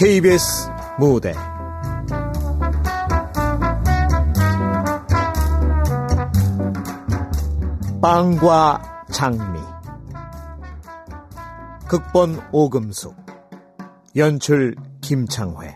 KBS 무대. 빵과 장미. 극본 오금숙. 연출 김창회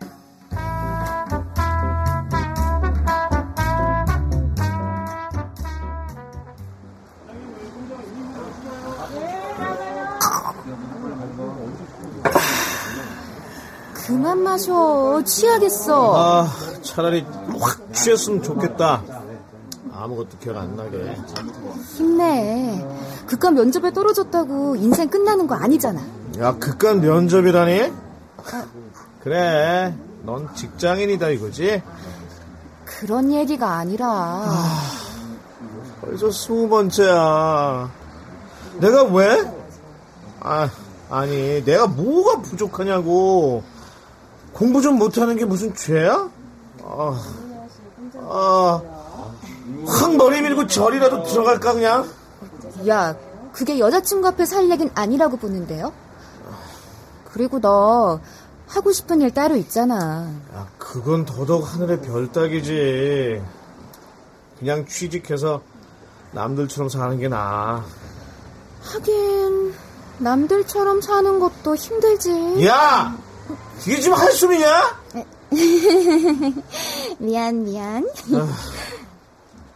마셔. 취하겠어. 아 차라리 확 취했으면 좋겠다 아무것도 기억 안 나게 힘내. 그깟 면접에 떨어졌다고 인생 끝나는 거 아니잖아. 야 그깟 면접이라니? 그래 넌 직장인이다 이거지? 그런 얘기가 아니라. 벌써 스무 번째야. 내가 왜? 아, 아니, 내가 뭐가 부족하냐고. 공부 좀 못하는 게 무슨 죄야? 아, 아, 확 머리 밀고 절이라도 들어갈까, 그냥? 야, 그게 여자친구 앞에 살 얘긴 아니라고 보는데요? 그리고 너 하고 싶은 일 따로 있잖아. 야, 그건 더더욱 하늘의 별 따기지. 그냥 취직해서 남들처럼 사는 게 나아. 하긴 남들처럼 사는 것도 힘들지. 야! 이게 지금 한숨이냐? 미안 미안.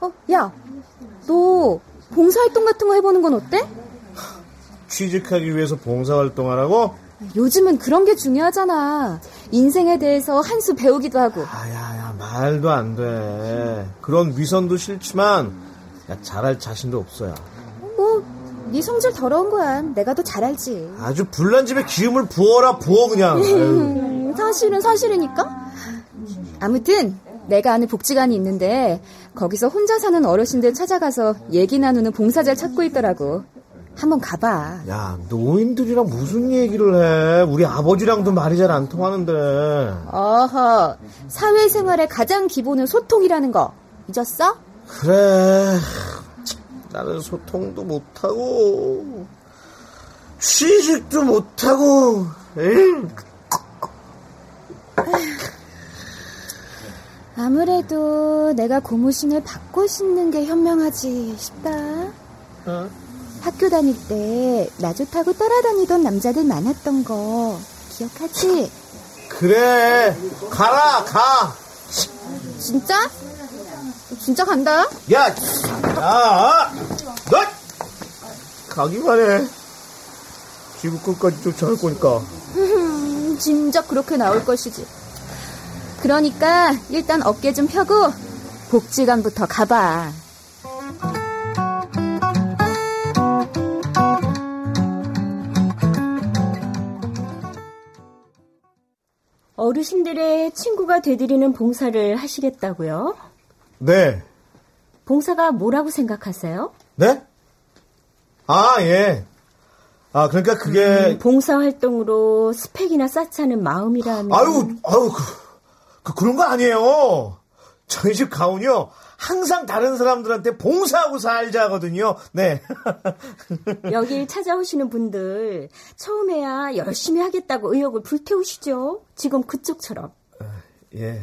어, 야, 너 봉사활동 같은 거 해보는 건 어때? 취직하기 위해서 봉사활동하라고? 요즘은 그런 게 중요하잖아. 인생에 대해서 한 수 배우기도 하고. 아 야 야 말도 안 돼. 그런 위선도 싫지만 야 잘할 자신도 없어요. 뭐, 네 성질 더러운 거야. 내가 더 잘 알지. 아주 불난 집에 기름을 부어라 부어 그냥. 음, 사실은 사실이니까. 아무튼 내가 아는 복지관이 있는데 거기서 혼자 사는 어르신들 찾아가서 얘기 나누는 봉사자를 찾고 있더라고. 한번 가봐. 야 노인들이랑 무슨 얘기를 해? 우리 아버지랑도 말이 잘 안 통하는데. 어허, 사회생활의 가장 기본은 소통이라는 거 잊었어? 그래. 나는 소통도 못하고 취직도 못하고. 에이. 아무래도 내가 고무신을 받고 신는 게 현명하지 싶다. 어? 학교 다닐 때 나 좋다고 따라다니던 남자들 많았던 거 기억하지? 그래 가라 가. 진짜? 진짜 간다? 야, 야, 너 가기만 해. 지구 끝까지 쫓아갈 거니까. 진작 그렇게 나올 것이지. 그러니까 일단 어깨 좀 펴고 복지관부터 가봐. 어르신들의 친구가 되드리는 봉사를 하시겠다고요? 네, 봉사가 뭐라고 생각하세요? 네? 아 예. 아 그러니까 그게 봉사 활동으로 스펙이나 쌓자는 마음이라면 아유 아유 그, 그 그 런 거 아니에요. 저희 집 가훈이요 항상 다른 사람들한테 봉사하고 살자거든요. 네. 여길 찾아오시는 분들 처음에야 열심히 하겠다고 의욕을 불태우시죠. 지금 그쪽처럼. 예.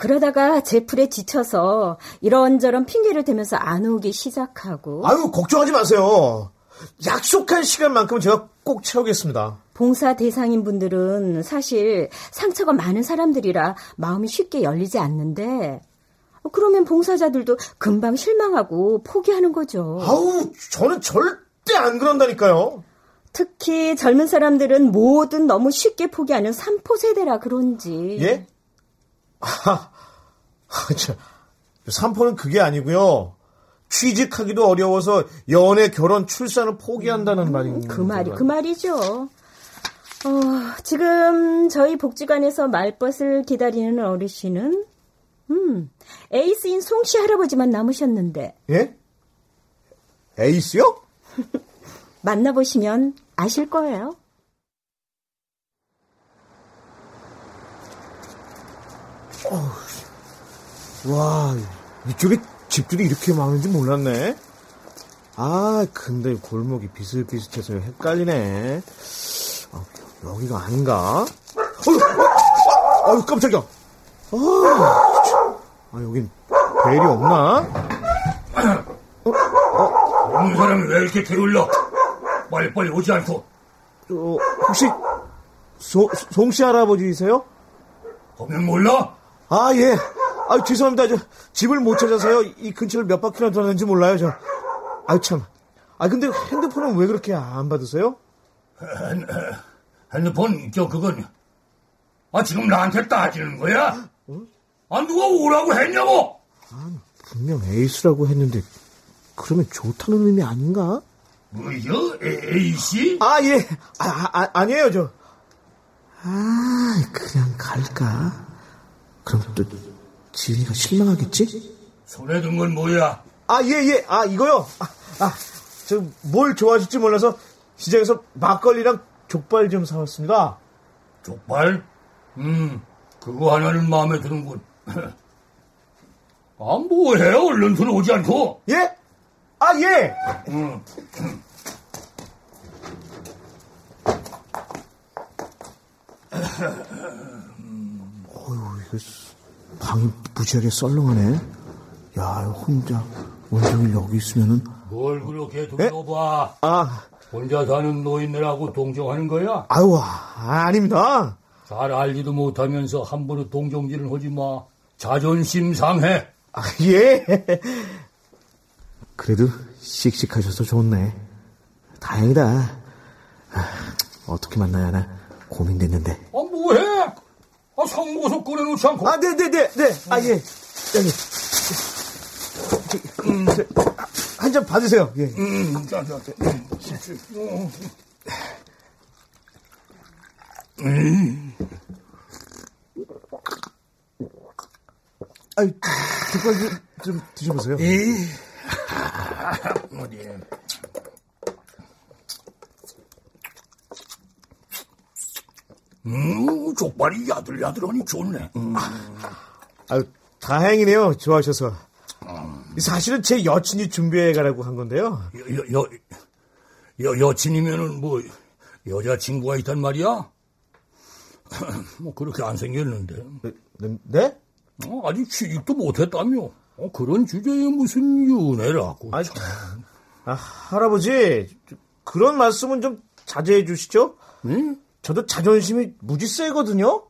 그러다가 제풀에 지쳐서 이런저런 핑계를 대면서 안 오기 시작하고 아유 걱정하지 마세요. 약속한 시간만큼은 제가 꼭 채우겠습니다. 봉사 대상인 분들은 사실 상처가 많은 사람들이라 마음이 쉽게 열리지 않는데 그러면 봉사자들도 금방 실망하고 포기하는 거죠. 아우 저는 절대 안 그런다니까요. 특히 젊은 사람들은 뭐든 너무 쉽게 포기하는 삼포 세대라 그런지. 예? 아, 저, 삼포는 그게 아니고요. 취직하기도 어려워서 연애, 결혼, 출산을 포기한다는 말인 그 말이 그 말이죠. 어, 지금 저희 복지관에서 말벗을 기다리는 어르신은 음, 에이스인 송씨 할아버지만 남으셨는데 예? 에이스요? 만나보시면 아실 거예요. 와, 이쪽에 집들이 이렇게 많은지 몰랐네. 아, 근데 골목이 비슷비슷해서 헷갈리네. 아, 여기가 아닌가? 어, 아유, 깜짝이야. 아, 아 여긴 벨이 없나? 어? 어? 없는 사람이 왜 이렇게 게을러? 빨리빨리 오지 않고. 어, 혹시, 소, 송씨 할아버지이세요? 보면 몰라? 아, 예. 아, 죄송합니다. 저, 집을 못 찾아서요. 이 근처를 몇 바퀴나 돌았는지 몰라요, 저. 아유, 참. 아, 근데 핸드폰은 왜 그렇게 안 받으세요? 핸, 핸드폰, 저, 그건. 아, 지금 나한테 따지는 거야? 어? 아, 누가 오라고 했냐고! 아, 분명 에이스라고 했는데, 그러면 좋다는 의미 아닌가? 뭐요? 에이씨? 아, 예. 아, 아, 아니에요, 저. 아, 그냥 갈까? 그럼 또, 지은이가 실망하겠지? 손에 든 건 뭐야? 아, 예, 예. 아, 이거요? 아, 아 저, 뭘 좋아하실지 몰라서 시장에서 막걸리랑 족발 좀 사왔습니다. 족발? 음, 그거 하나는 마음에 드는군. 아, 뭐해? 얼른 들어오지 않고. 예? 아, 예! 음. 어휴, 이거 방이 무지하게 썰렁하네. 야, 혼자 온종일 여기 있으면은. 뭘 그렇게 둘러봐. 아. 혼자 사는 노인네라고 동정하는 거야? 아유, 아, 아닙니다. 잘 알지도 못하면서 함부로 동정질을 하지 마. 자존심 상해. 아, 예. 그래도 씩씩하셔서 좋네. 다행이다. 아, 어떻게 만나야 하나 고민됐는데. 아, 뭐해? 아, 상고서 꺼내놓지 않고. 아, 네네네, 네, 네. 네. 아, 예. 여기. 음, 한 잔 받으세요. 예. 음, 자, 자, 자. 음. 아이, 족발 좀, 좀 드셔보세요. 예. 어디. 음, 족발이 야들야들하니 좋네. 음. 아유, 다행이네요. 좋아하셔서. 음. 사실은 제 여친이 준비해 가라고 한 건데요. 여, 여, 여, 여친이면은 뭐, 여자친구가 있단 말이야? 뭐, 그렇게 안 생겼는데. 네? 네? 어, 아직 취직도 못했다며. 어, 그런 주제에 무슨 윤회라고. 아, 아, 할아버지, 그런 말씀은 좀 자제해 주시죠? 응? 저도 자존심이 무지 세거든요?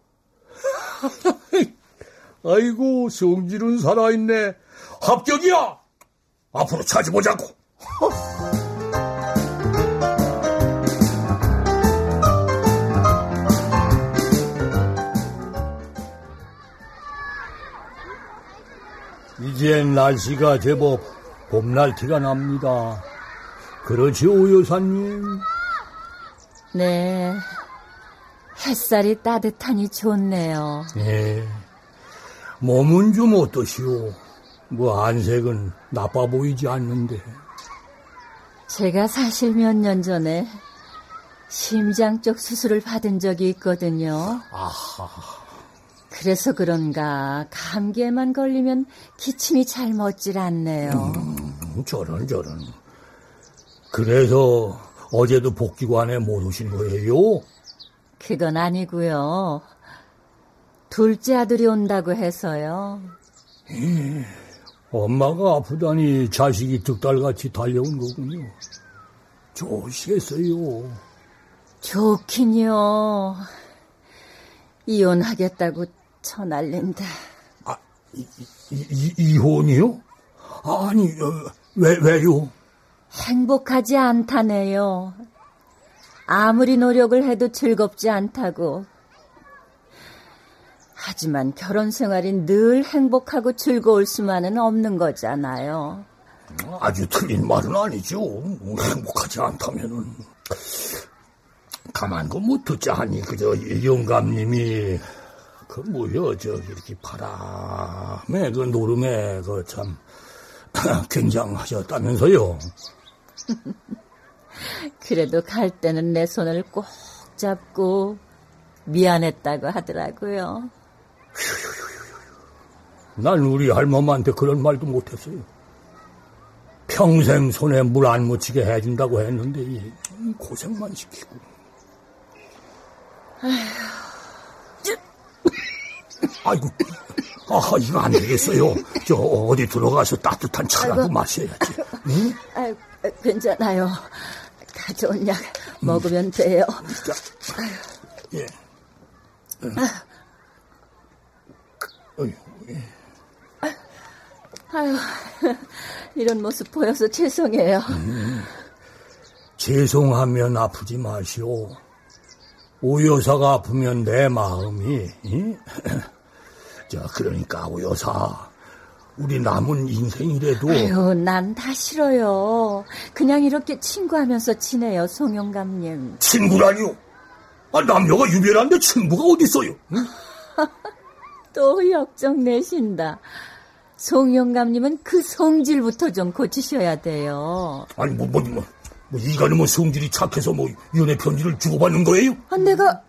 아이고, 성질은 살아있네. 합격이야! 앞으로 찾아보자고. 이젠 날씨가 제법 봄날 티가 납니다. 그렇지오 여사님? 네. 햇살이 따뜻하니 좋네요. 예. 몸은 좀 어떠시오? 뭐 안색은 나빠 보이지 않는데. 제가 사실 몇 년 전에 심장 쪽 수술을 받은 적이 있거든요. 아하. 그래서 그런가 감기에만 걸리면 기침이 잘 멎질 않네요. 음, 저런 저런. 그래서 어제도 복지관에 못 오신 거예요? 그건 아니고요. 둘째 아들이 온다고 해서요. 예, 엄마가 아프다니 자식이 득달같이 달려온 거군요. 좋으시겠어요. 좋긴요. 이혼하겠다고 쳐날린다. 아, 이, 이, 이 혼이요? 아니, 어, 왜, 왜요? 행복하지 않다네요. 아무리 노력을 해도 즐겁지 않다고. 하지만 결혼 생활이 늘 행복하고 즐거울 수만은 없는 거잖아요. 아주 틀린 말은 아니죠. 행복하지 않다면은. 가만도 못 듣자 하니, 그저 영감님이, 그 뭐여, 저, 이렇게 바람에, 그 노름에, 그 참, 굉장하셨다면서요. 그래도 갈 때는 내 손을 꼭 잡고 미안했다고 하더라고요. 난 우리 할머니한테 그런 말도 못했어요. 평생 손에 물 안 묻히게 해준다고 했는데 고생만 시키고. 아이고, 아, 이거 안 되겠어요. 저 어디 들어가서 따뜻한 차라도 아이고. 마셔야지. 응? 아유, 괜찮아요. 가져온 약 먹으면 돼요. 자, 예. 아. 어휴, 예. 아유, 이런 모습 보여서 죄송해요. 음, 죄송하면 아프지 마시오. 오 여사가 아프면 내 마음이. 자, 그러니까 오 여사, 우리 남은 인생이라도. 아유, 난 다 싫어요. 그냥 이렇게 친구하면서 지내요, 송영감님. 친구라니요? 아, 남녀가 유별한데 친구가 어딨어요? 응? 또 역정 내신다. 송영감님은 그 성질부터 좀 고치셔야 돼요. 아니, 뭐, 뭐, 뭐, 뭐 이간은 뭐 성질이 착해서 뭐 연애 편지를 주고받는 거예요? 아, 내가,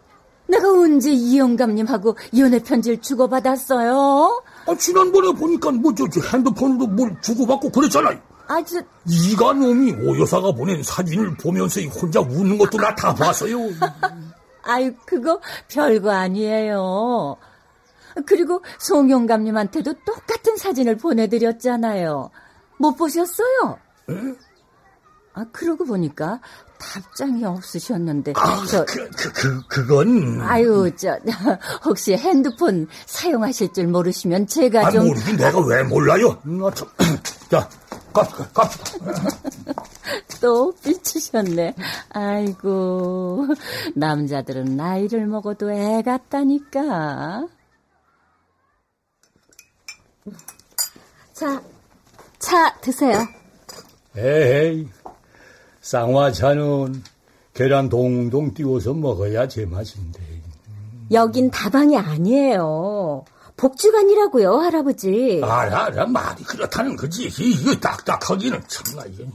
내가 언제 이영감님하고 연애 편지를 주고받았어요? 아, 지난번에 보니까 뭐, 저, 저 핸드폰으로 뭘 주고받고 그랬잖아요. 아, 저. 이간놈이 오 여사가 보낸 사진을 보면서 혼자 웃는 것도 나 다 봤어요. 아유, 그거 별거 아니에요. 그리고 송영감님한테도 똑같은 사진을 보내드렸잖아요. 못 보셨어요? 에? 아, 그러고 보니까 답장이 없으셨는데. 아, 저, 그, 그, 그, 그건. 아유, 저, 혹시 핸드폰 사용하실 줄 모르시면 제가 아, 좀. 모르긴 내가 왜 몰라요? 음, 아, 참. 자, 가, 가. 또 삐치셨네. 아이고, 남자들은 나이를 먹어도 애 같다니까. 자, 차 드세요. 에이, 쌍화차는 계란 동동 띄워서 먹어야 제맛인데. 여긴 다방이 아니에요. 복주관이라고요, 할아버지. 알아, 알아, 말이 그렇다는 거지. 이거 딱딱하기는 참나, 이게.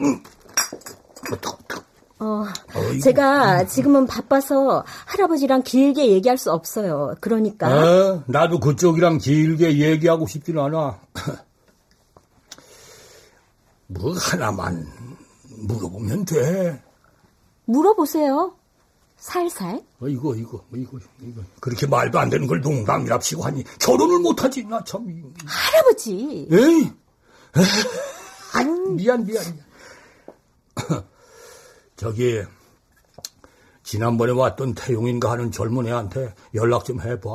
음. 어, 어이구. 제가 지금은 바빠서 할아버지랑 길게 얘기할 수 없어요. 그러니까. 어, 나도 그쪽이랑 길게 얘기하고 싶진 않아. 뭐 하나만 물어보면 돼. 물어보세요. 살살. 어, 이거, 이거, 이거, 이거. 그렇게 말도 안 되는 걸 농담이랍시고 하니 결혼을 못하지, 나 참. 할아버지. 에이. 아, 미안, 미안, 미안. 저기 지난번에 왔던 태용인가 하는 젊은 애한테 연락 좀 해봐.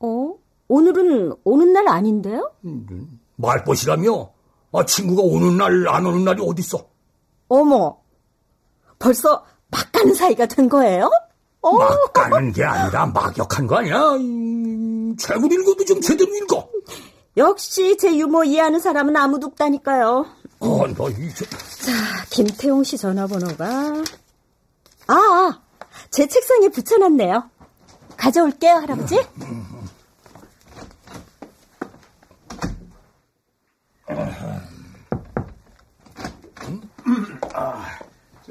어? 오늘은 오는 날 아닌데요? 음, 말벗이라며? 아, 친구가 오는 날, 안 오는 날이 어딨어? 어머, 벌써 막 가는 사이가 된 거예요? 어? 막 가는 게 아니라 막역한 거 아니야? 음, 책을 읽어도 좀 제대로 읽어. 역시 제 유머 이해하는 사람은 아무도 없다니까요. 어, 너 이제. 자, 김태용 씨 전화번호가. 아, 아, 제 책상에 붙여놨네요. 가져올게요, 할아버지.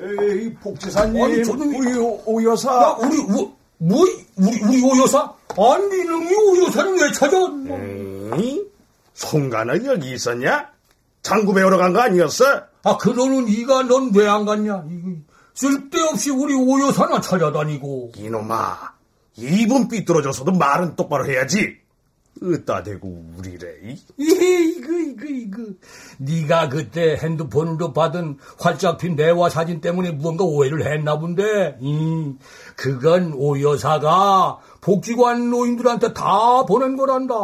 에이, 복지사님. 아니, 저는 우리 오, 오 여사. 야, 우리, 뭐, 뭐, 우리, 우리 오 여사? 아니, 이놈이 오 여사는 왜 찾아? 에이, 송가는 여기 있었냐? 장구 배우러 간 거 아니었어? 아, 그러는 이가 넌 왜 안 갔냐? 쓸데없이 우리 오 여사나 찾아다니고. 이놈아, 입은 삐뚤어져서도 말은 똑바로 해야지. 으따 대고 우리래. 이거 이거 이거. 네가 그때 핸드폰으로 받은 활짝 핀 대화 사진 때문에 무언가 오해를 했나 본데. 이 그건 오 여사가 복지관 노인들한테 다 보낸 거란다.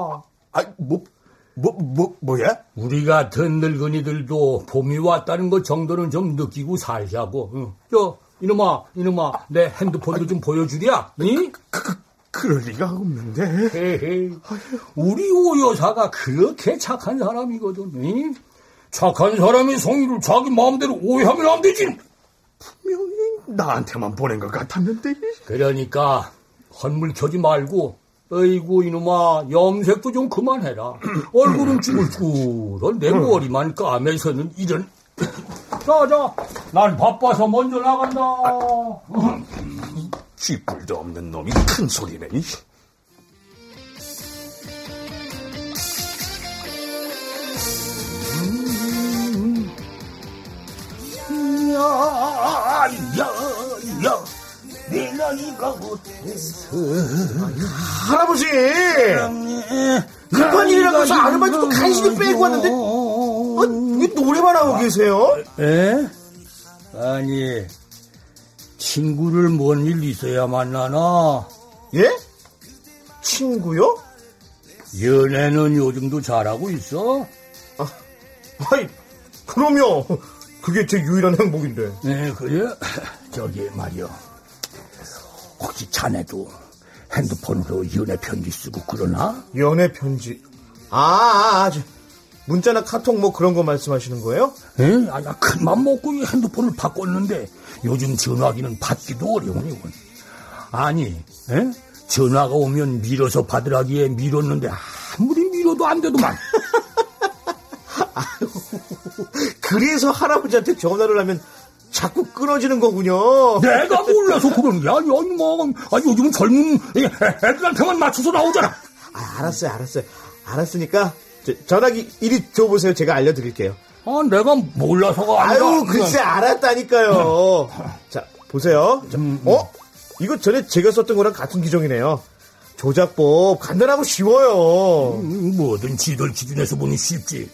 아, 뭐 뭐, 뭐, 뭐야? 우리 같은 늙은이들도 봄이 왔다는 것 정도는 좀 느끼고 살자고. 응. 저, 이놈아, 이놈아, 내 핸드폰도 좀 보여주랴. 응? 그, 그, 그럴 리가 없는데. 우리 오 여사가 그렇게 착한 사람이거든. 응? 착한 사람이 성의를 자기 마음대로 오해하면 안 되지. 분명히 나한테만 보낸 것 같았는데. 그러니까 헛물 켜지 말고 어이구 이놈아 염색도 좀 그만해라. 얼굴은 쭈글쭈글한 내 머리만 까매서는 이런. 자자, 난 바빠서 먼저 나간다. 아, 쥐뿔도 없는 놈이 큰 소리네. 야, 야, 야. 내 나이가 못해서 할아버지! 급한 일이라고 해서 아르바이트도 간신히 빼고 왔는데, 어, 왜 노래만 하고 계세요? 에? 아니, 친구를 뭔 일 있어야 만나나? 예? 친구요? 연애는 요즘도 잘하고 있어? 아, 아이, 그럼요. 그게 제 유일한 행복인데. 네, 그래? 저기 말이요. 혹시 자네도 핸드폰으로 연애 편지 쓰고 그러나? 연애 편지. 아, 아, 아, 저, 문자나 카톡 뭐 그런 거 말씀하시는 거예요? 에? 아야, 큰맘 먹고 이 핸드폰을 바꿨는데 요즘 전화기는 받기도 어려우니. 아니, 에? 전화가 오면 밀어서 받으라기에 밀었는데 아무리 밀어도 안 되더만. 그래서 할아버지한테 전화를 하면 자꾸 끊어지는 거군요. 내가 몰라서 그러는 게 아니, 아니, 뭐, 아, 요즘은 젊은 애들한테만 맞춰서 나오잖아. 아, 알았어요, 알았어요. 알았으니까 저, 전화기 이리 줘보세요. 제가 알려드릴게요. 아, 내가 몰라서가 아니라. 아유, 글쎄 알았다니까요. 자, 보세요. 자, 어? 이거 전에 제가 썼던 거랑 같은 기종이네요. 조작법 간단하고 쉬워요. 음, 뭐든 지들 기준에서 보니 쉽지.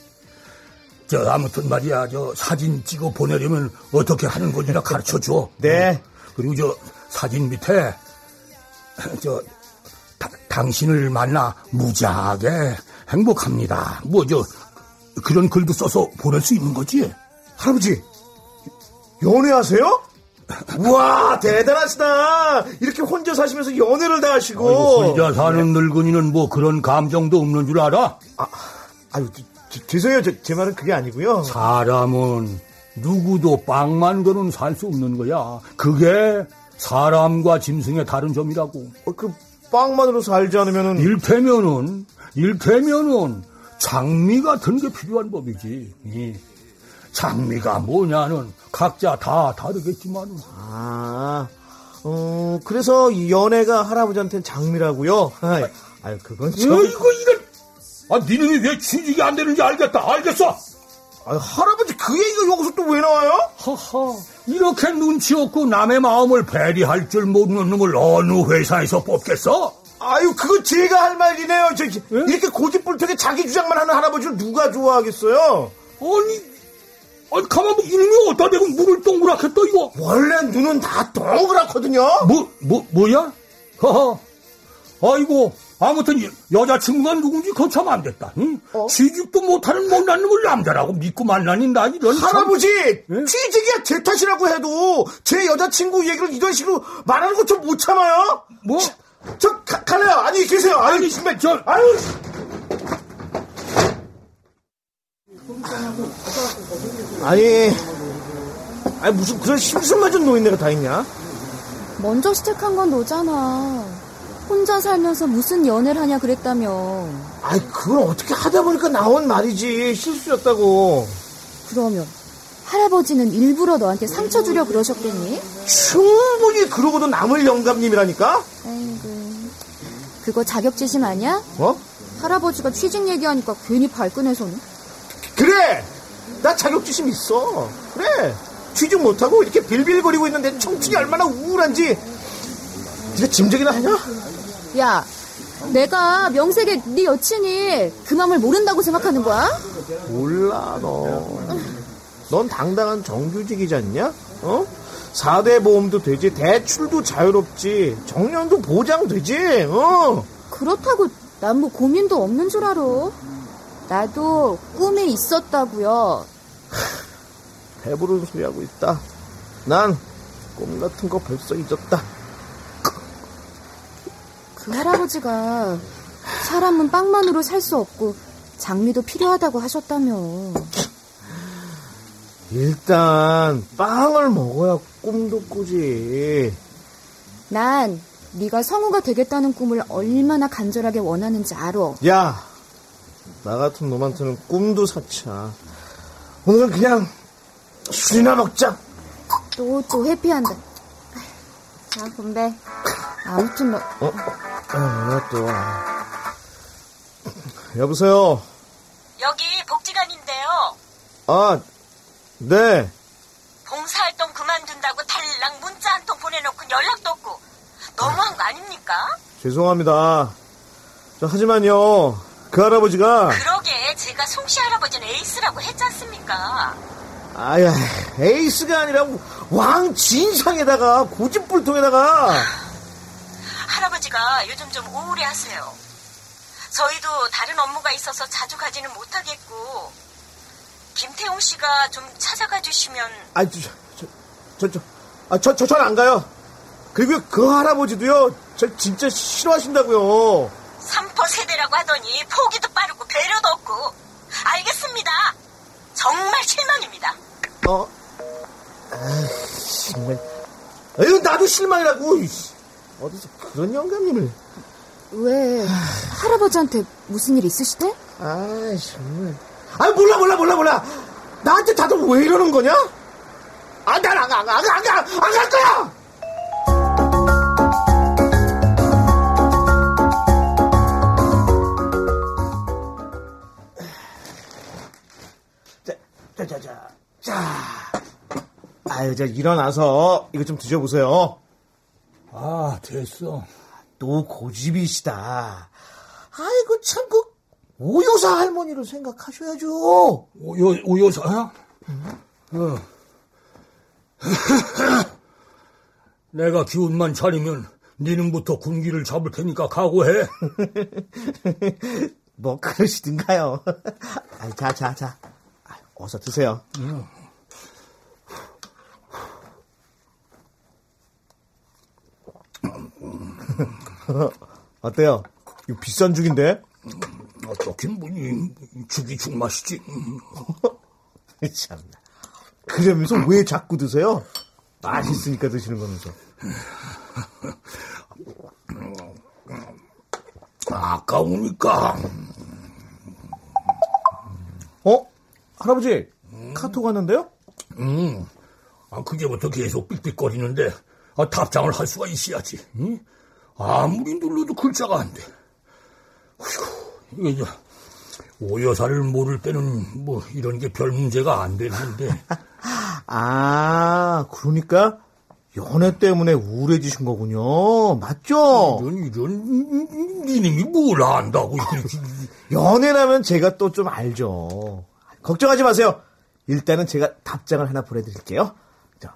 저 아무튼 말이야 저 사진 찍어 보내려면 어떻게 하는 건지나 가르쳐 줘. 네. 그리고 저 사진 밑에 저 다- 당신을 만나 무지하게 행복합니다. 뭐 저 그런 글도 써서 보낼 수 있는 거지. 할아버지, 연애하세요? 우와, 대단하시다. 이렇게 혼자 사시면서 연애를 다 하시고. 아이고, 혼자 사는 늙은이는 뭐 그런 감정도 없는 줄 알아? 아유, 저, 저, 죄송해요. 저, 제 말은 그게 아니고요. 사람은 누구도 빵만으로는 살 수 없는 거야. 그게 사람과 짐승의 다른 점이라고. 어, 그 빵만으로 살지 않으면은 일테면은 일테면은 장미 같은 게 필요한 법이지. 이 장미가 뭐냐는 각자 다 다르겠지만은 아, 어, 그래서 이 연애가 할아버지한테는 장미라고요. 아유, 아유 그건 좀. 이거 이런 아 니놈이 왜 취직이 안 되는지 알겠다. 알겠어. 아유, 할아버지 그 얘기가 여기서 또 왜 나와요? 하하 이렇게 눈치 없고 남의 마음을 배려할 줄 모르는 놈을 어느 회사에서 뽑겠어? 아유, 그거 제가 할 말이네요. 저, 이렇게 고집불통에 자기 주장만 하는 할아버지를 누가 좋아하겠어요? 아니 아니 가만 보 이놈이 어디다 대고 물을 동그랗게 떠 이거 원래 눈은 다 동그랗거든요. 뭐, 뭐, 뭐야? 허허. 아이고, 아무튼 여, 여자친구가 누군지 거참 안 됐다. 응? 취직도 못하는 못난 놈을 남자라고 믿고 만나니 나 이런. 참- 할아버지, 예? 취직이야 제 탓이라고 해도 제 여자친구 얘기를 이런 식으로 말하는 거좀못 참아요? 뭐? 저 가, 갈래요. 안녕히 계세요. 아니, 정말 저- 아유. 아니, 아니 무슨 그런 심술 맞은 노인네가 다 있냐? 먼저 시작한 건 너잖아. 혼자 살면서 무슨 연애를 하냐 그랬다며. 아이 그걸 어떻게 하다 보니까 나온 말이지 실수였다고. 그러면 할아버지는 일부러 너한테 상처 주려 그러셨겠니? 충분히 그러고도 남을 영감님이라니까? 아이고. 그거 자격지심 아니야? 어? 할아버지가 취직 얘기하니까 괜히 발끈해서는. 그래! 나 자격지심 있어. 그래. 취직 못하고 이렇게 빌빌거리고 있는데 청춘이 얼마나 우울한지 네가 짐작이나 하냐? 야, 내가 명색의 네 여친이 그 맘을 모른다고 생각하는 거야? 몰라 너. 넌 당당한 정규직이지 않냐? 어? 4대 보험도 되지 대출도 자유롭지 정년도 보장되지 어? 그렇다고 난 뭐 고민도 없는 줄 알아. 나도 꿈이 있었다고요. 배부른 소리 하고 있다 난 꿈 같은 거 벌써 잊었다 그 할아버지가 사람은 빵만으로 살 수 없고 장미도 필요하다고 하셨다며. 일단 빵을 먹어야 꿈도 꾸지 난 네가 성우가 되겠다는 꿈을 얼마나 간절하게 원하는지 알아. 야, 나 같은 놈한테는 꿈도 사치야. 오늘은 그냥 술이나 먹자. 또 또 회피한다. 자, 건배. 아무튼 뭐 어? 아, 또. 여보세요. 여기 복지관인데요. 아, 네. 봉사활동 그만둔다고 달랑 문자 한 통 보내놓고 연락도 없고 아닙니까? 죄송합니다. 저, 하지만요, 그 할아버지가. 그러게, 제가 송씨 할아버지는 에이스라고 했지 않습니까? 아야, 에이스가 아니라 왕 진상에다가 고집불통에다가. 할아버지가 요즘 좀 우울해 하세요. 저희도 다른 업무가 있어서 자주 가지는 못하겠고, 김태용 씨가 좀 찾아가 주시면. 아, 저, 저, 저, 저, 아, 저, 저, 전안 가요. 그리고 그 할아버지도요, 저 진짜 싫어하신다고요. 삼퍼 세대라고 하더니 포기도 빠르고 배려도 없고. 알겠습니다. 정말 실망입니다. 어? 아, 정말. 에휴, 나도 실망이라고. 어디서 그런 영감님을. 왜, 할아버지한테 무슨 일 있으시대? 아, 정말. 아, 몰라, 몰라, 몰라, 몰라. 나한테 다들 왜 이러는 거냐? 아, 난안 가, 안 가, 안 가, 안 가, 안갈 거야! 자, 자, 자, 자, 자. 아유, 자, 일어나서 이거 좀 드셔보세요. 아, 됐어. 또 고집이시다. 아이고, 참, 그, 오요사 할머니를 생각하셔야죠. 오요, 오요사야? 어. 내가 기운만 차리면 니는부터 군기를 잡을 테니까 각오해. 뭐 그러시든가요. 자, 자, 자. 어서 드세요. 어때요? 이거 비싼 죽인데? 어떻긴 뭐니 죽이 죽 맛이지. 참나. 그러면서 왜 자꾸 드세요? 맛있으니까 드시는 거면서. 아까우니까. 어? 할아버지, 카톡 왔는데요? 음, 아, 그제부터 계속 삑삑거리는데, 아, 답장을 할 수가 있어야지. 응? 아무리 눌러도 글자가 안 돼. 어휴, 이게, 오여사를 모를 때는 뭐, 이런 게 별 문제가 안 되는데. 아, 그러니까 연애 때문에 우울해지신 거군요. 맞죠? 이런, 이런, 니님이 뭘 안다고. 연애라면 제가 또 좀 알죠. 걱정하지 마세요. 일단은 제가 답장을 하나 보내드릴게요. 자,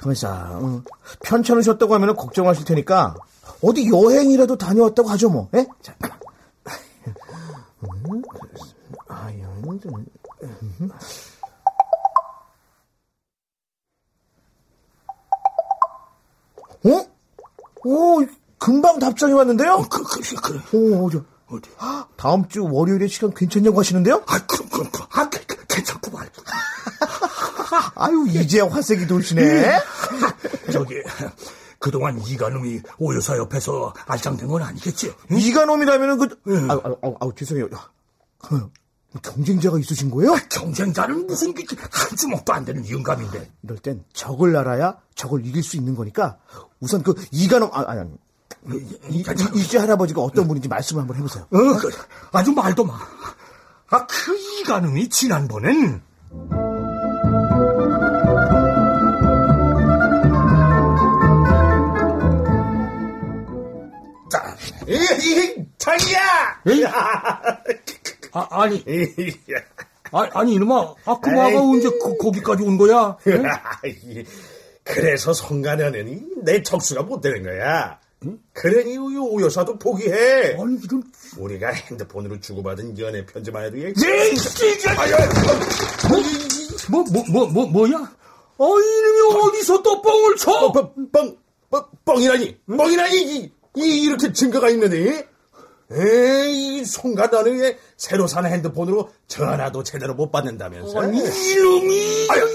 가만있어. 어, 편찮으셨다고 하면 걱정하실 테니까 어디 여행이라도 다녀왔다고 하죠, 뭐. 예? 자. 음, 아, 여행 좀. 음. 어? 오, 금방 답장이 왔는데요? 그, 그, 그래. 오, 저, 어디? 다음 주 월요일에 시간 괜찮냐고 하시는데요? 아, 그럼, 그럼, 그럼. 아, 그, 그, 괜찮구만. 아유, 이제 화색이 돌시네. 저기, 그동안 이가놈이 오여사 옆에서 알짱된 건 아니겠지? 이가놈이라면은 그, 응. 아우, 아우, 아우, 죄송해요. 그, 경쟁자가 있으신 거예요? 경쟁자는 무슨 그, 한 주먹도 안 되는 영감인데. 이럴 땐 적을 알아야 적을 이길 수 있는 거니까 우선 그 이가놈, 아, 아니, 아니. 이, 이, 이제 할아버지가 어떤 분인지 말씀을 한번 해보세요. 어, 그, 아주 말도 마. 아, 그 이가놈이 지난번엔 자, 이, 이, 자기야! 아, 아니, 아, 아니 이놈아, 아, 그 마가 언제 그, 거기까지 온 거야? 그래서 성가녀는 내 적수가 못 되는 거야. 그러니 우유 오여사도 포기해. 아니 이런, 우리가 핸드폰으로 주고받은 연애 편지만 해도 얘 예, 이게 뭐, 뭐, 뭐, 뭐, 뭐야? 아, 이놈이 어디서 또 뻥을 쳐? 어, 뻥, 뻥, 뻥, 뻥이라니, 뻥이라니, 이, 이, 이렇게 증거가 있는데? 에이, 왜 새로 사는 핸드폰으로 전화도 제대로 못 받는다면서? 아니, 이놈이, 아유,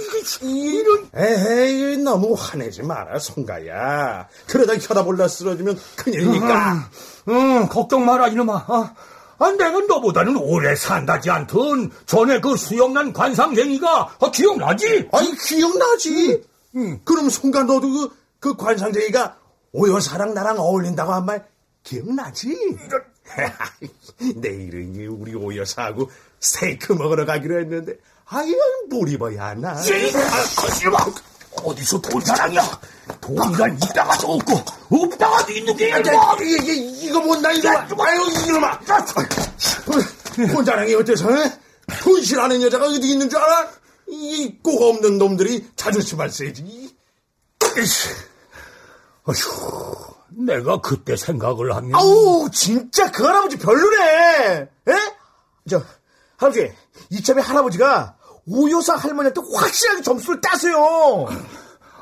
이런, 에이, 너무 화내지 마라, 송가야. 그러다 혈압올라 쓰러지면 큰일이니까. 응, 걱정 마라, 이놈아. 아, 아, 내가 너보다는 오래 산다지 않던 전에 그 수염난 관상쟁이가 아, 기억나지? 아니, 기억나지? 그럼 송가 너도 그, 그 관상쟁이가 오여사랑 나랑 어울린다고 한 말 기억나지? 내일은 이 우리 오여사하고 스테이크 먹으러 가기로 했는데, 아유, 뭘 입어야 하나? 아, 거짓말. 어디서 돈 자랑이야? 돈이란 있다가도 없고 없다가도 있는 게 뭐? 이게 이거 뭔나 이거 아유 이놈아 돈 자랑이 어때서 에? 돈 싫어하는 여자가 어디 있는 줄 알아? 이 꼭 없는 놈들이 자존심을 세지 어휴, 내가 그때 생각을 하면 아우, 진짜 그 할아버지 별로네. 에? 저, 할아버지, 이참에 할아버지가 오요사 할머니한테 확실하게 점수를 따세요.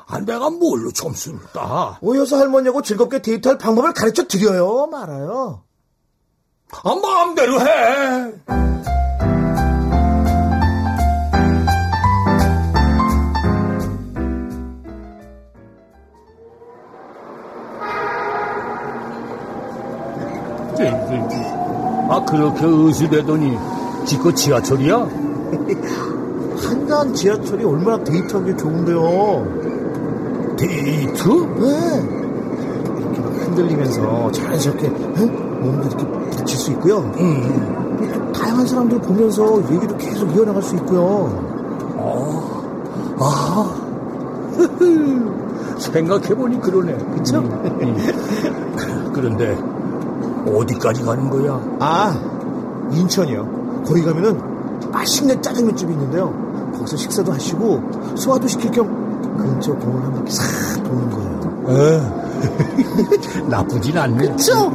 아, 내가 뭘로 점수를 따? 오요사 할머니하고 즐겁게 데이트할 방법을 가르쳐 드려요, 말아요. 아, 마음대로 해. 아, 그렇게 의수되더니 지껏 지하철이야? 한간 지하철이 얼마나 데이트하기 좋은데요. 데이트? 네. 이렇게 막 흔들리면서 자연스럽게 에? 몸도 이렇게 부딪힐 수 있고요. 음. 다양한 사람들 보면서 얘기도 계속 이어나갈 수 있고요. 아, 생각해보니 그러네. 그쵸? 음. 그런데, 어디까지 가는 거야? 아, 인천이요. 거기 가면은 맛있는 짜장면집이 있는데요. 거기서 식사도 하시고 소화도 시킬 겸 근처 공원 한 바퀴 싹 도는 거예요. 에 나쁘진 않네. 그쵸?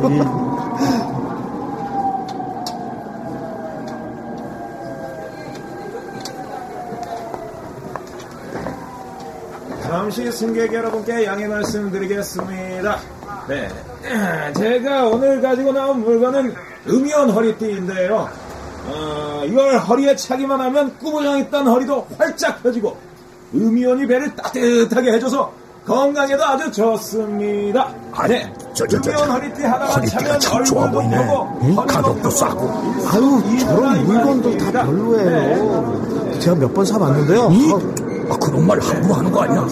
잠시 승객 여러분께 양해 말씀드리겠습니다. 네. 제가 오늘 가지고 나온 물건은 음이온 허리띠인데요. 어, 이걸 허리에 차기만 하면 있던 허리도 활짝 펴지고 음이온이 배를 따뜻하게 해줘서 건강에도 아주 좋습니다. 아, 네. 저, 저, 저, 저. 음이온 허리띠 하나만 허리띠가 차면 참 좋아 보이네. 응? 가격도 싸고. 아유, 저런 이 물건들 다. 별로예요. 제가 몇 번 사봤는데요. 이? 아, 아, 그런 말 함부로 하는 거 아니야?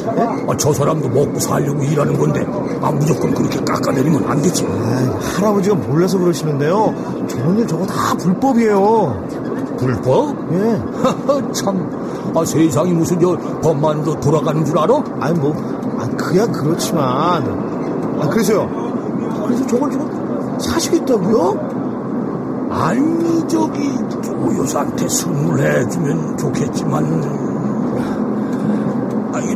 아, 저 사람도 먹고 살려고 일하는 건데, 아, 무조건 그렇게 깎아내리면 안 되지. 아이, 할아버지가 몰라서 그러시는데요. 저런 일 저거 다 불법이에요. 불법? 예. 참, 아, 세상이 무슨 저 법만도 돌아가는 줄 알아? 아니 뭐, 아, 그야 그렇지만. 아, 그래서요. 그래서 저걸 지금 사시겠다고요? 아니, 저기, 조 여사한테 선물해주면 좋겠지만, 아이,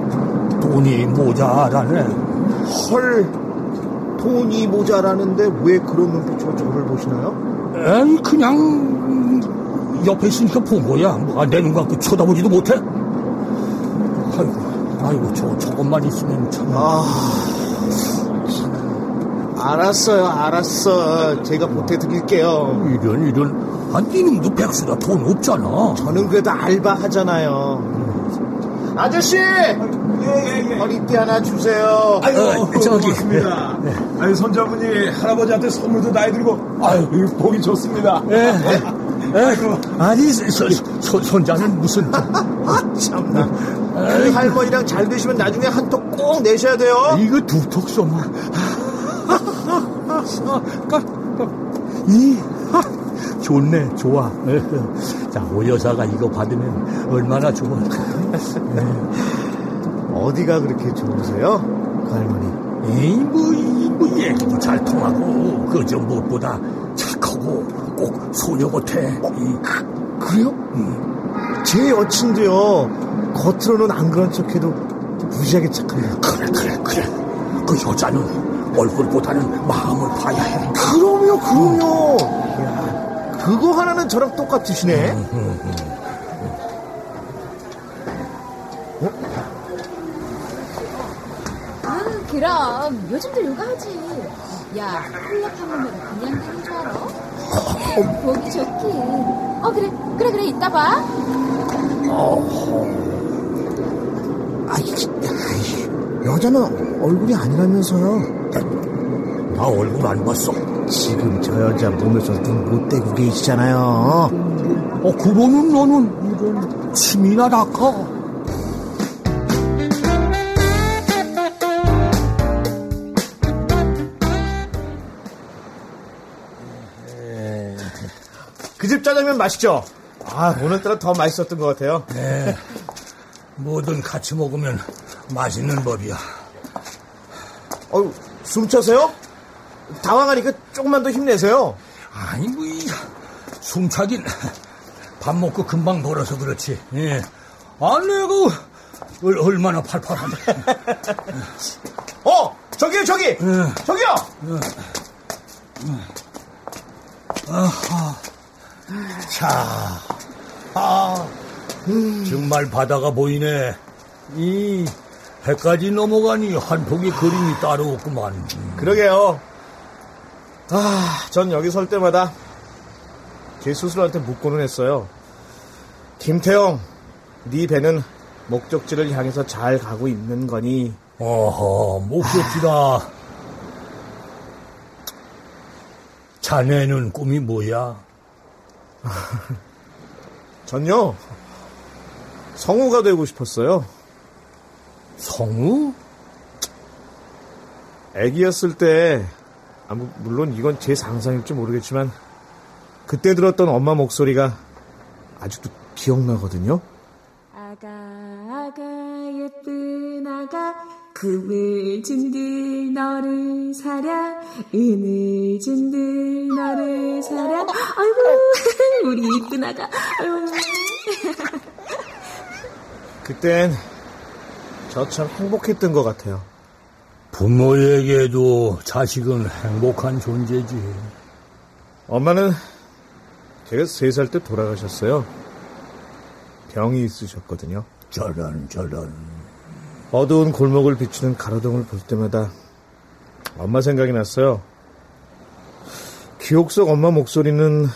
돈이 모자라네. 헐, 돈이 모자라는데 왜 그런 눈빛으로 저를 보시나요? 에이, 그냥, 음, 옆에 있으니까 본 거야. 뭐, 아, 내눈 감고 쳐다보지도 못해. 아이고, 아이고, 저, 저것만 있으면 참. 아, 알았어요, 알았어. 제가 보태드릴게요. 이런, 이런. 아, 니놈도 백수라 돈 없잖아. 저는 그래도 알바 하잖아요. 아저씨! 허리띠 하나 주세요. 아유, 어, 저기. 고맙습니다. 아유, 손자분이 할아버지한테 선물도 나이 들고, 아유, 보기 좋습니다. 에, 아니, 소, 소, 손자는 무슨. 아, 참나. 그 할머니랑 잘 되시면 나중에 한 톡 꼭 내셔야 돼요. 이거 두턱 쏘마. 이, 하, 좋네, 좋아. 자, 오 여사가 이거 받으면 얼마나 좋아. 어디가 그렇게 좋으세요? 그 할머니. 에이, 뭐, 이, 뭐, 얘기도 잘 통하고, 그저 무엇보다 착하고, 꼭 소녀 같아. 이, 그래요? 제 여친도요. 겉으로는 안 그런 척 해도 무지하게 착해요. 그래, 그래, 그래. 그 여자는 얼굴보다는 마음을 봐야 해. 그럼요, 그럼요. 이야, 그거 하나는 저랑 똑같으시네. 아, 그럼 요즘도 요가 하지. 야, 콜라 파면 그냥 되는 줄 알아? 어, 보기 좋긴. 어, 그래, 그래, 그래, 이따 봐. 아이, 아이, 여자는 얼굴이 아니라면서요. 나 얼굴 안 봤어. 지금 저 여자 보면서 눈못 떼고 계시잖아요. 어, 그러는 너는 이런 침이나 닦아. 그집 짜장면 맛있죠? 아, 오늘따라 더 맛있었던 것 같아요. 뭐든 같이 먹으면 맛있는 법이야. 어휴, 숨 차세요? 당황하니까 조금만 더 힘내세요. 아니, 뭐, 이, 숨차긴 밥 먹고 금방 벌어서 그렇지. 예. 아, 내가 얼, 얼마나 팔팔한데. 어, 저기요, 저기! 응. 저기요! 자, 아, 정말 바다가 보이네. 이 해까지 넘어가니 한 폭의 그림이 따로 없구만. 그러게요. 아, 전 여기 설 때마다 제 스스로한테 묻고는 했어요. 김태형, 네 배는 목적지를 향해서 잘 가고 있는 거니? 어허, 목적지다. 자네는 꿈이 뭐야? 전요, 성우가 되고 싶었어요. 성우? 애기였을 때, 물론 이건 제 상상일지 모르겠지만, 그때 들었던 엄마 목소리가 아직도 기억나거든요. 아가 아가 예쁜 아가 금을 준들 너를 은을 준들 너를 사랴 아이고 우리 이쁜 아가 아이고 그땐 저 참 행복했던 것 같아요. 부모에게도 자식은 행복한 존재지. 엄마는 제가 세 살 때 돌아가셨어요. 병이 있으셨거든요. 저런, 저런. 어두운 골목을 비추는 가로등을 볼 때마다 엄마 생각이 났어요. 기억 속 엄마 목소리는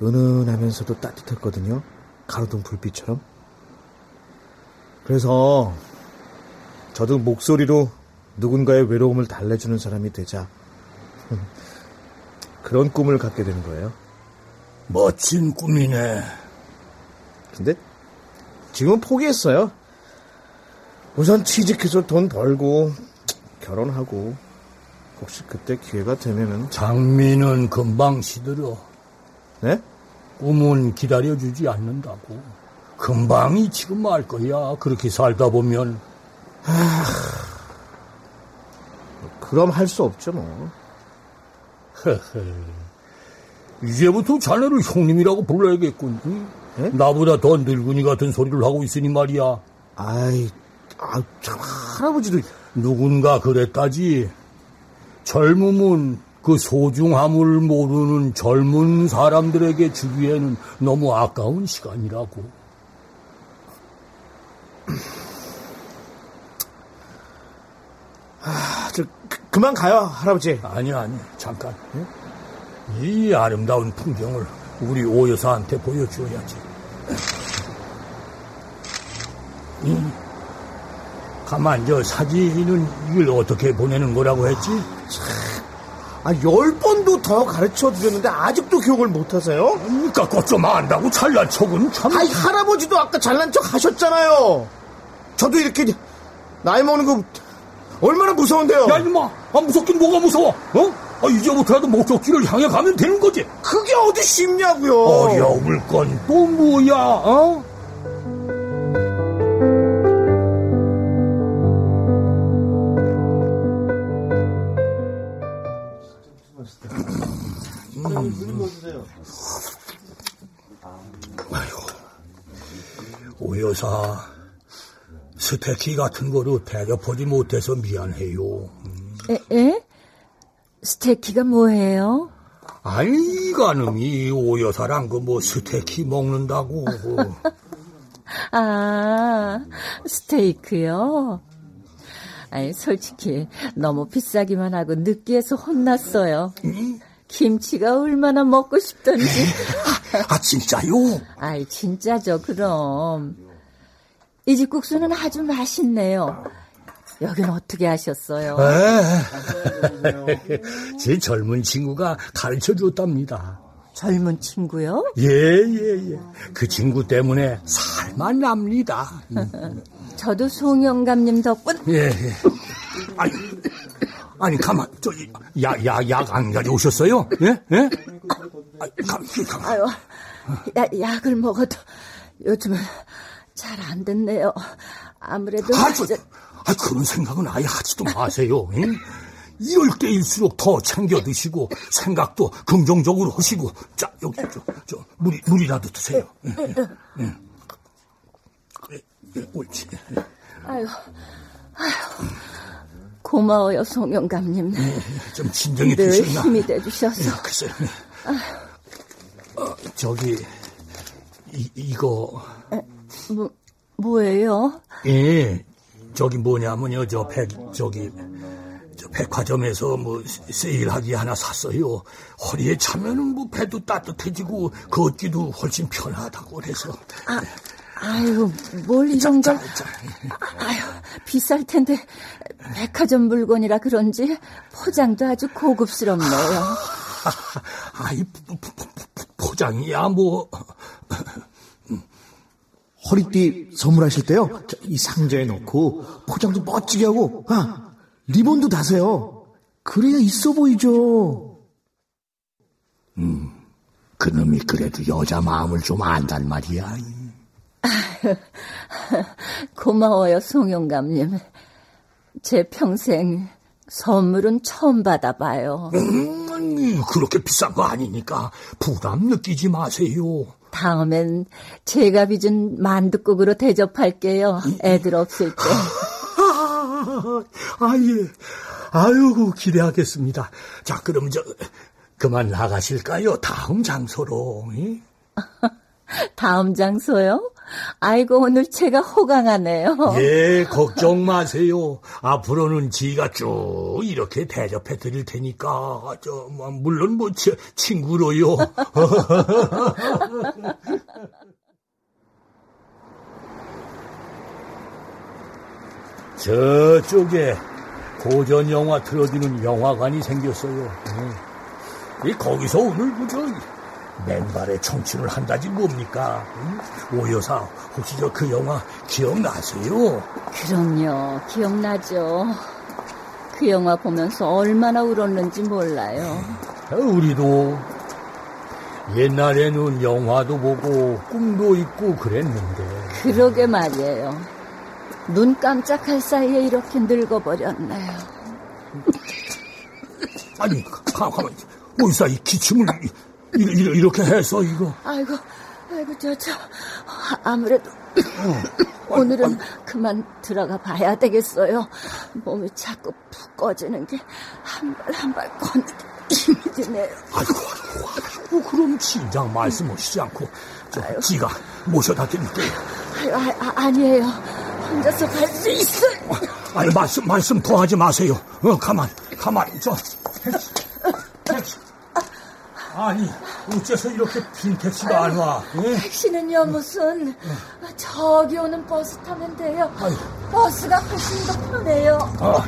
은은하면서도 따뜻했거든요. 가로등 불빛처럼. 그래서 저도 목소리로 누군가의 외로움을 달래주는 사람이 되자 그런 꿈을 갖게 되는 거예요. 멋진 꿈이네. 근데 지금은 포기했어요. 우선 취직해서 돈 벌고 결혼하고 혹시 그때 기회가 되면은 장미는 금방 시들어. 네? 꿈은 기다려주지 않는다고. 금방 이 지금 말 거야. 그렇게 살다 보면. 그럼 할 수 없죠 뭐. 이제부터 자네를 형님이라고 불러야겠군. 응? 예? 나보다 더 늙은이 같은 소리를 하고 있으니 말이야. 아이, 아, 참 할아버지도 누군가 그랬다지. 젊음은 그 소중함을 모르는 젊은 사람들에게 주기에는 너무 아까운 시간이라고. 아, 저 그, 그만 가요 할아버지. 아니, 아니, 잠깐. 이 아름다운 풍경을 우리 오 여사한테 보여줘야지. 이, 가만, 저 사진은 이걸 어떻게 보내는 거라고 했지? 아, 열 번도 더 가르쳐 드렸는데 아직도 기억을 못 하세요? 그러니까 꽃좀 안다고 잘난 척은 참. 아이, 할아버지도 아까 잘난 척 하셨잖아요. 저도 이렇게 나이 먹는 거 얼마나 무서운데요. 야, 이마! 아, 무섭긴 뭐가 무서워? 어? 아, 이제부터라도 목적지를 향해 가면 되는 거지. 그게 어디 쉽냐고요. 어려울 건 또 뭐야, 어? 오 여사, 스테키 같은 거로 대접하지 못해서 미안해요. 에? 에? 스테이키가 뭐예요? 아니, 이가놈이 오 여사랑 그 뭐 스테키 먹는다고. 아, 스테이크요? 아니, 솔직히 너무 비싸기만 하고 느끼해서 혼났어요. 김치가 얼마나 먹고 싶던지. 아, 진짜요? 아이, 진짜죠, 그럼. 이 집 국수는 아주 맛있네요. 여긴 어떻게 하셨어요? 제 젊은 친구가 가르쳐 줬답니다. 젊은 친구요? 예, 예, 예. 그 친구 때문에 살만 납니다. 저도 송영감님 덕분 예, 예. 아니, 아니, 가만, 저, 약, 약, 약안 가져오셨어요? 예? 예? 아, 가, 가만. 아유, 야, 약을 먹어도 요즘은 잘 안 됐네요. 아무래도 아, 저, 아, 그런 생각은 아예 하지도 마세요. 응? 이럴 때일수록 더 챙겨 드시고 생각도 긍정적으로 하시고 자 여기 저, 저 물이 물이라도 드세요. 응, 응. 예, 예, 옳지. 아유, 아유, 고마워요 송영감님. 예, 좀 진정이 늘 되셨나? 힘이 돼주셔서. 예, 글쎄요. 어, 저기 이, 이거 뭐 뭐예요? 예 저기 뭐냐면요 저 백 저기 저 백화점에서 뭐 세일하기 하나 샀어요. 허리에 차면은 뭐 배도 따뜻해지고 걷기도 훨씬 편하다고 그래서. 아, 아유, 뭘 이런 자, 걸. 아유, 비쌀 텐데 백화점 물건이라 그런지 포장도 아주 고급스럽네요. 아이 포- 포- 포- 포장이야 뭐. 허리띠 선물하실 때요. 저이 상자에 넣고 포장도 멋지게 하고 아 리본도 다세요. 그래야 있어 보이죠. 그놈이 그래도 여자 마음을 좀 안단 말이야. 고마워요, 송영감님. 제 평생 선물은 처음 받아봐요. 음, 그렇게 비싼 거 아니니까 부담 느끼지 마세요. 다음엔 제가 빚은 만둣국으로 대접할게요. 애들 없을 때. 아, 예. 아유, 기대하겠습니다. 자, 그럼 저, 그만 나가실까요? 다음 장소로. 예? 다음 장소요? 아이고, 오늘 제가 호강하네요. 예, 걱정 마세요. 앞으로는 지가 쭉 이렇게 대접해 드릴 테니까, 저, 뭐, 물론 뭐, 치, 친구로요. 저쪽에 고전 영화 틀어주는 영화관이 생겼어요. 예. 이 거기서 오늘 그저 맨발의 청춘을 한다지 뭡니까? 응? 오 여사 혹시 저 그 영화 기억나세요? 그럼요, 기억나죠. 그 영화 보면서 얼마나 울었는지 몰라요. 아, 우리도 옛날에는 영화도 보고 꿈도 있고 그랬는데 그러게 말이에요. 눈 깜짝할 사이에 이렇게 늙어버렸네요. 아니 가, 가만히 어디서 이 기침을 이- 이렇게 해서 이거 아이고, 아이고, 저, 저, 아무래도 오늘은 그만 들어가 봐야 되겠어요. 몸이 자꾸 푹 꺼지는 게 한 발 한 발 걷는 게 힘이 드네요. 아이고 아이고 아이고 그럼 진작 말씀하시지 않고 저 지가 모셔다 드릴게요 아유, 아, 아, 아니에요. 혼자서 갈 수 있어요. 아니 말씀 말씀 더 하지 마세요 어 가만 가만 저 택시 택시 아니 어째서 이렇게 빈 택시가 안 와? 예? 택시는요, 무슨. 저기 오는 버스 타면 돼요. 아유. 버스가 훨씬 더 편해요. 아,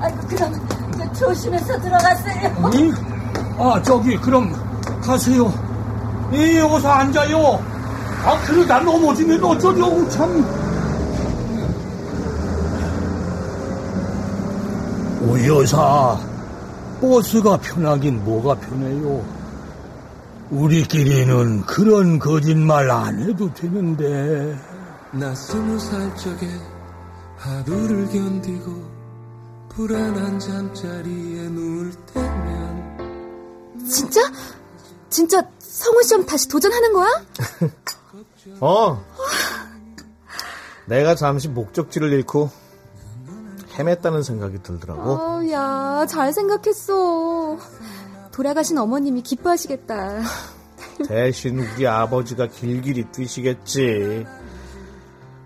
아이고, 그럼 조심해서 들어가세요. 음? 아 저기 그럼 가세요 예 어서 앉아요 아 그러다 넘어지면 어쩌려고 참 오 여사 버스가 편하긴 뭐가 편해요 우리끼리는 그런 거짓말 안 해도 되는데 나 스무 살 적에 하루를 견디고 불안한 잠자리에 누울 때면 진짜? 진짜 성우 시험 다시 도전하는 거야? 어. 내가 잠시 목적지를 잃고 헤맸다는 생각이 들더라고. 어, 야, 잘 생각했어. 돌아가신 어머님이 기뻐하시겠다. 대신 우리 아버지가 길길이 뛰시겠지.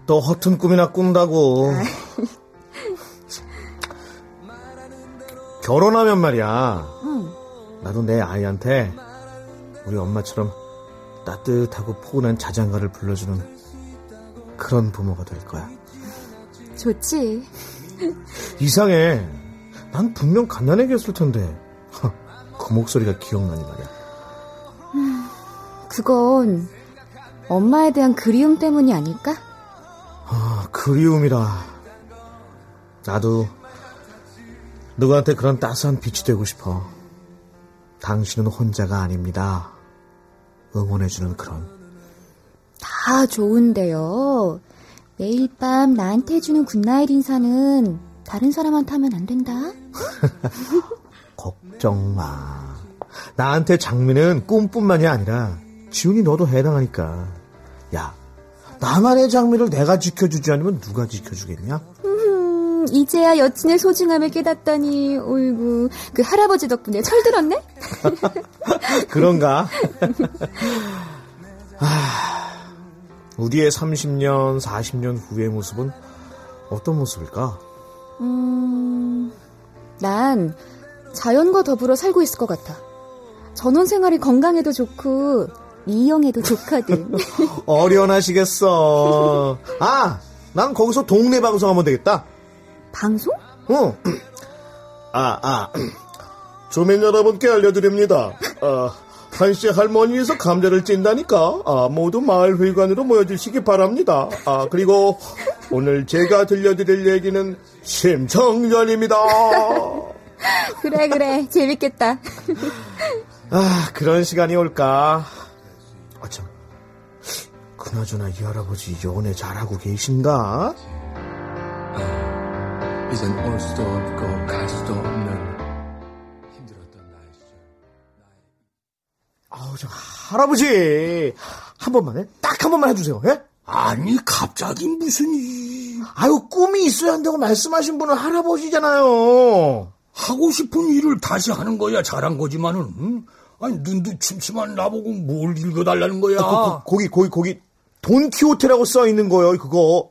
또 허튼 꿈이나 꾼다고. 결혼하면 말이야. 나도 내 아이한테 우리 엄마처럼 따뜻하고 포근한 자장가를 불러주는 그런 부모가 될 거야. 좋지. 이상해. 난 분명 갓난애기였을 텐데. 허, 그 목소리가 기억나니 말이야. 그건 엄마에 대한 그리움 때문이 아닐까? 아, 그리움이라. 나도 누구한테 그런 따스한 빛이 되고 싶어. 당신은 혼자가 아닙니다. 응원해주는 그런. 다 좋은데요. 매일 밤 나한테 해주는 good night 인사는 다른 사람한테 하면 안 된다. 걱정 마. 나한테 장미는 꿈뿐만이 아니라 지훈이 너도 해당하니까. 야, 나만의 장미를 내가 지켜주지 않으면 누가 지켜주겠냐? 음, 이제야 여친의 소중함을 깨닫다니, 어이구, 그 할아버지 덕분에 철들었네? 그런가? 아, 우리의 30년, 40년 후의 모습은 어떤 모습일까? 음, 난 자연과 더불어 살고 있을 것 같아. 전원 생활이 건강에도 좋고, 미용에도 좋거든. 어련하시겠어. 아, 난 거기서 동네 방송하면 되겠다. 방송? 응. 아, 아. 주민 여러분께 알려드립니다. 아, 한씨 할머니에서 감자를 찐다니까, 아, 모두 마을 회관으로 모여주시기 바랍니다. 아, 그리고 오늘 제가 들려드릴 얘기는 심청전입니다. 그래, 그래. 재밌겠다. 아, 그런 시간이 올까. 아, 참. 그나저나 이 할아버지 연애 잘하고 계신가? 이젠 올 수도 없고 갈 수도 없는 아우, 저 할아버지. 한 번만 해? 딱 한 번만 해주세요, 예? 아니, 갑자기 무슨 일. 아유, 꿈이 있어야 한다고 말씀하신 분은 할아버지잖아요. 하고 싶은 일을 다시 하는 거야 잘한 거지만은 응? 아니 눈도 침침한 나보고 뭘 읽어달라는 거야 아, 거, 기 거기, 거기, 돈키호테라고 써 있는 거예요, 그거.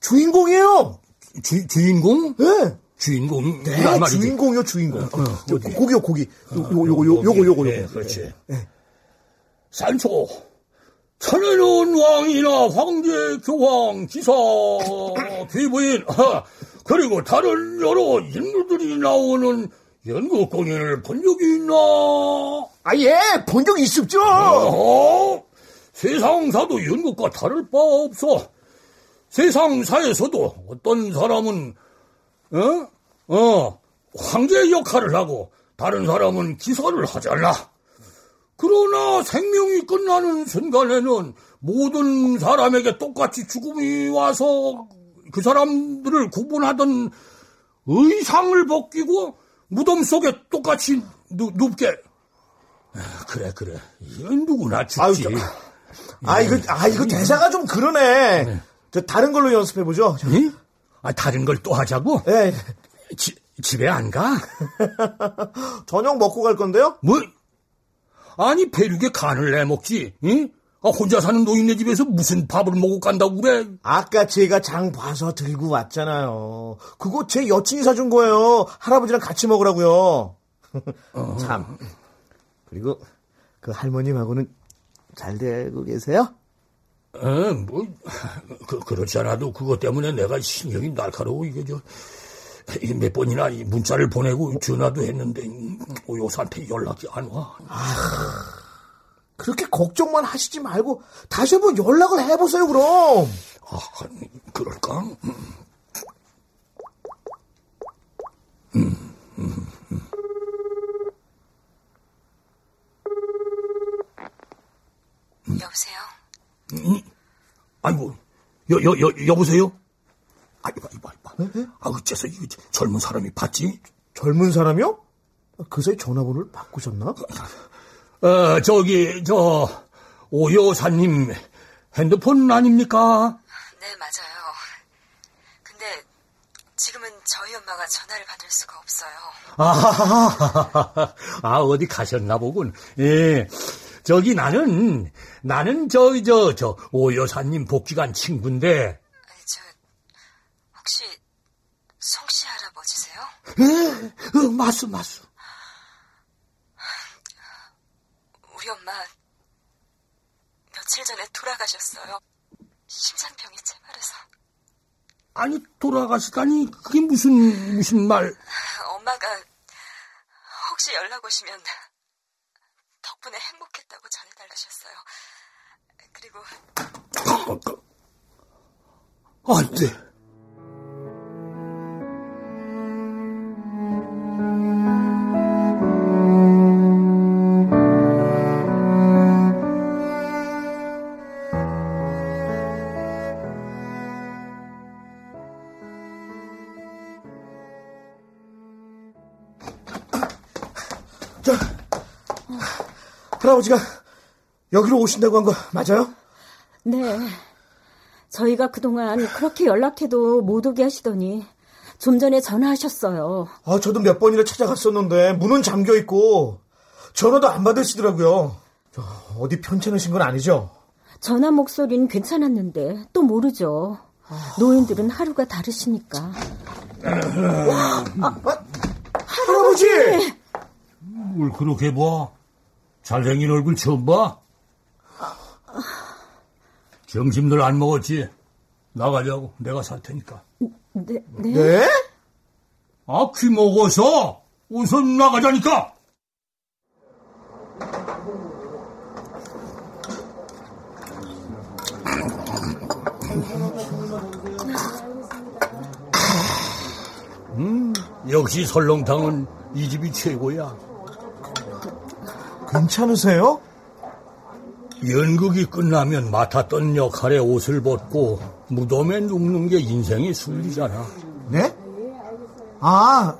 주인공이에요! 주, 주인공? 네. 주인공 네, 말이지. 주인공이요, 주인공. 어, 요, 고기요, 고기. 요, 요, 요, 요, 요거, 요거, 네, 요거. 그렇지 네. 산초 천연은 왕이나 황제 교황 기사 귀부인 하, 그리고 다른 여러 인물들이 나오는 연극 공연을 본 적이 있나? 아, 예, 본적 있습죠? 어허, 세상사도 연극과 다를 바 없어. 세상사에서도 어떤 사람은 어? 어, 황제 역할을 하고 다른 사람은 기사를 하잖아. 그러나 생명이 끝나는 순간에는 모든 사람에게 똑같이 죽음이 와서 그 사람들을 구분하던 의상을 벗기고 무덤 속에 똑같이 누, 눕게. 아, 그래, 그래. 이건 누구나 죽지. 아유, 아, 이거, 아, 이거 대사가 좀 그러네. 저 다른 걸로 연습해 보죠. 저, 응? 아, 다른 걸 또 하자고? 예. 지, 집에 안 가? 저녁 먹고 갈 건데요? 뭐? 아니, 배륙에 간을 내먹지, 응? 아, 혼자 사는 노인네 집에서 무슨 밥을 먹고 간다고 그래? 아까 제가 장 봐서 들고 왔잖아요. 그거 제 여친이 사준 거예요. 할아버지랑 같이 먹으라고요. 참. 그리고 그 할머님하고는 잘 되고 계세요? 어, 뭐, 그, 그렇지 않아도 그것 때문에 내가 신경이 날카로워, 이게 저, 몇 번이나 이 문자를 보내고 전화도 했는데, 오요사한테 연락이 안 와. 그렇게 걱정만 하시지 말고 다시 한번 연락을 해보세요, 그럼. 아, 그럴까? 여보세요? 아이고, 여, 여, 여, 여보세요? 아, 이봐, 이봐, 이봐. 아, 어째서 이 젊은 사람이 받지? 젊은 사람이요? 그 사이 전화번호를 바꾸셨나? 어, 저기, 저, 오 여사님 핸드폰 아닙니까? 네, 맞아요. 근데 지금은 저희 엄마가 전화를 받을 수가 없어요. 아, 아, 어디 가셨나 보군. 예. 저기 나는, 나는 저, 저, 저, 오 여사님 복지관 친구인데, 아니, 저 혹시 송씨 할아버지세요? 에, 어, 맞수, 맞수. 우리 엄마 며칠 전에 돌아가셨어요. 심장병이 재발해서. 아니, 돌아가시다니, 그게 무슨, 무슨 말. 엄마가 혹시 연락 오시면 덕분에 행복했다고 전해달라셨어요. 그리고 안 돼. 아버지가 여기로 오신다고 한 거 맞아요? 네. 저희가 그동안 그렇게 연락해도 못 오게 하시더니 좀 전에 전화하셨어요. 아, 저도 몇 번이나 찾아갔었는데 문은 잠겨 있고 전화도 안 받으시더라고요. 저, 어디 편찮으신 건 아니죠? 전화 목소리는 괜찮았는데 또 모르죠. 노인들은 하루가 다르시니까. 아, 아, 할아버지! 뭘 그렇게 봐? 잘생긴 얼굴 처음 봐? 점심들 안 먹었지? 나가자고. 내가 살 테니까. 네, 네. 네? 아, 귀 먹어서 우선 나가자니까! 음, 역시 설렁탕은 이 집이 최고야. 괜찮으세요? 연극이 끝나면 맡았던 역할의 옷을 벗고 무덤에 눕는 게 인생의 순리잖아. 네? 아,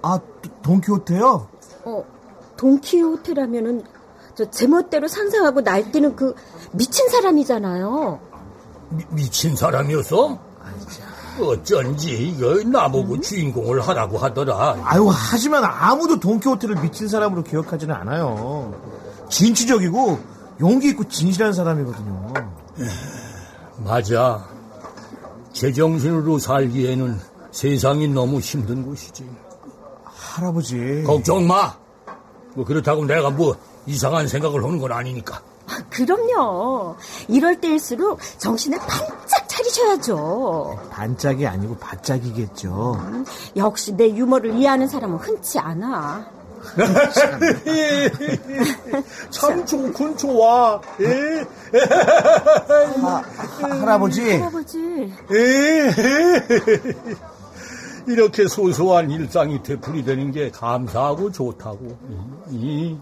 아, 돈키호테요? 어, 돈키호테라면은 저 제멋대로 상상하고 날뛰는 그 미친 사람이잖아요. 미, 미친 사람이었어? 어쩐지 이거 나보고 주인공을 하라고 하더라. 아유, 하지만 아무도 돈키호테를 미친 사람으로 기억하지는 않아요. 진취적이고 용기 있고 진실한 사람이거든요. 맞아. 제정신으로 살기에는 세상이 너무 힘든 곳이지. 할아버지. 걱정 마. 뭐 그렇다고 내가 뭐 이상한 생각을 하는 건 아니니까. 아, 그럼요. 이럴 때일수록 정신을 반짝 차리셔야죠. 반짝이 아니고 바짝이겠죠. 음, 역시 내 유머를 이해하는 사람은 흔치 않아. 참 좋군 좋아. 예? 하, 할아버지. 할아버지. 이렇게 소소한 일상이 되풀이되는 게 감사하고 좋다고. 이,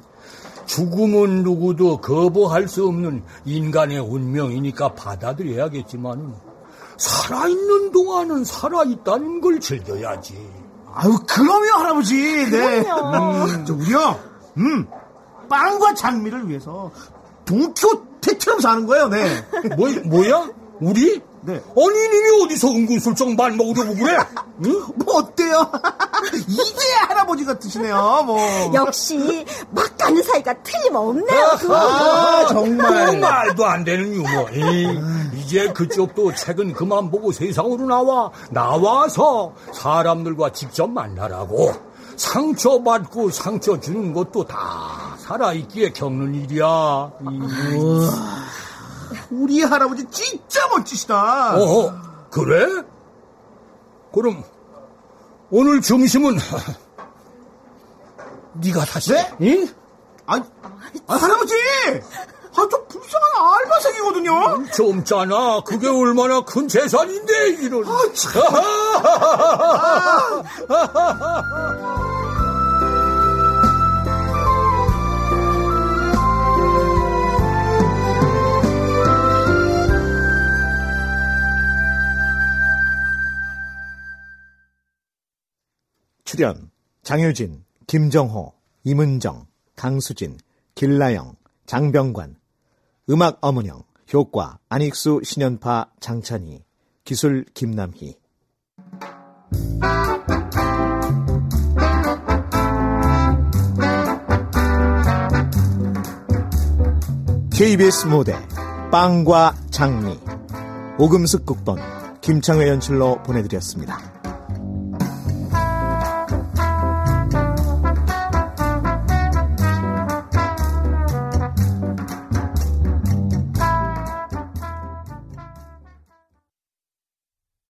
죽음은 누구도 거부할 수 없는 인간의 운명이니까 받아들여야겠지만 살아있는 동안은 살아있다는 걸 즐겨야지. 아유, 그럼요, 할아버지. 네. 그럼요. 음, 저 우리요. 음, 빵과 장미를 위해서 동키호테처럼 사는 거예요, 네. 뭐, 뭐야? 우리? 네. 아니, 님이 어디서 은근슬쩍 말 먹으려고 그래? 응? 뭐 어때요? 이게 할아버지 같으시네요, 뭐. 역시 막 가는 사이가 틀림없네요. 그. 아, 정말. 그 말도 안 되는 유머. 에이, 이제 그쪽도 책은 그만 보고 세상으로 나와. 나와서 사람들과 직접 만나라고. 상처받고 상처 주는 것도 다 살아있기에 겪는 일이야. 이. 우리 할아버지 진짜 멋지시다. 어, 그래? 그럼 오늘 점심은 네가 다시. 네? 응? 아, 아 할아버지! 아, 저 불쌍한 알바생이거든요? 젊잖아. 그게 얼마나 큰 재산인데, 이런. 아, 참. 출연 장유진, 김정호, 임은정, 강수진, 길라영, 장병관 음악 어문영, 효과 안익수, 신연파, 장찬희, 기술 김남희 KBS 무대 빵과 장미 오금숙 극본 김창회 연출로 보내드렸습니다.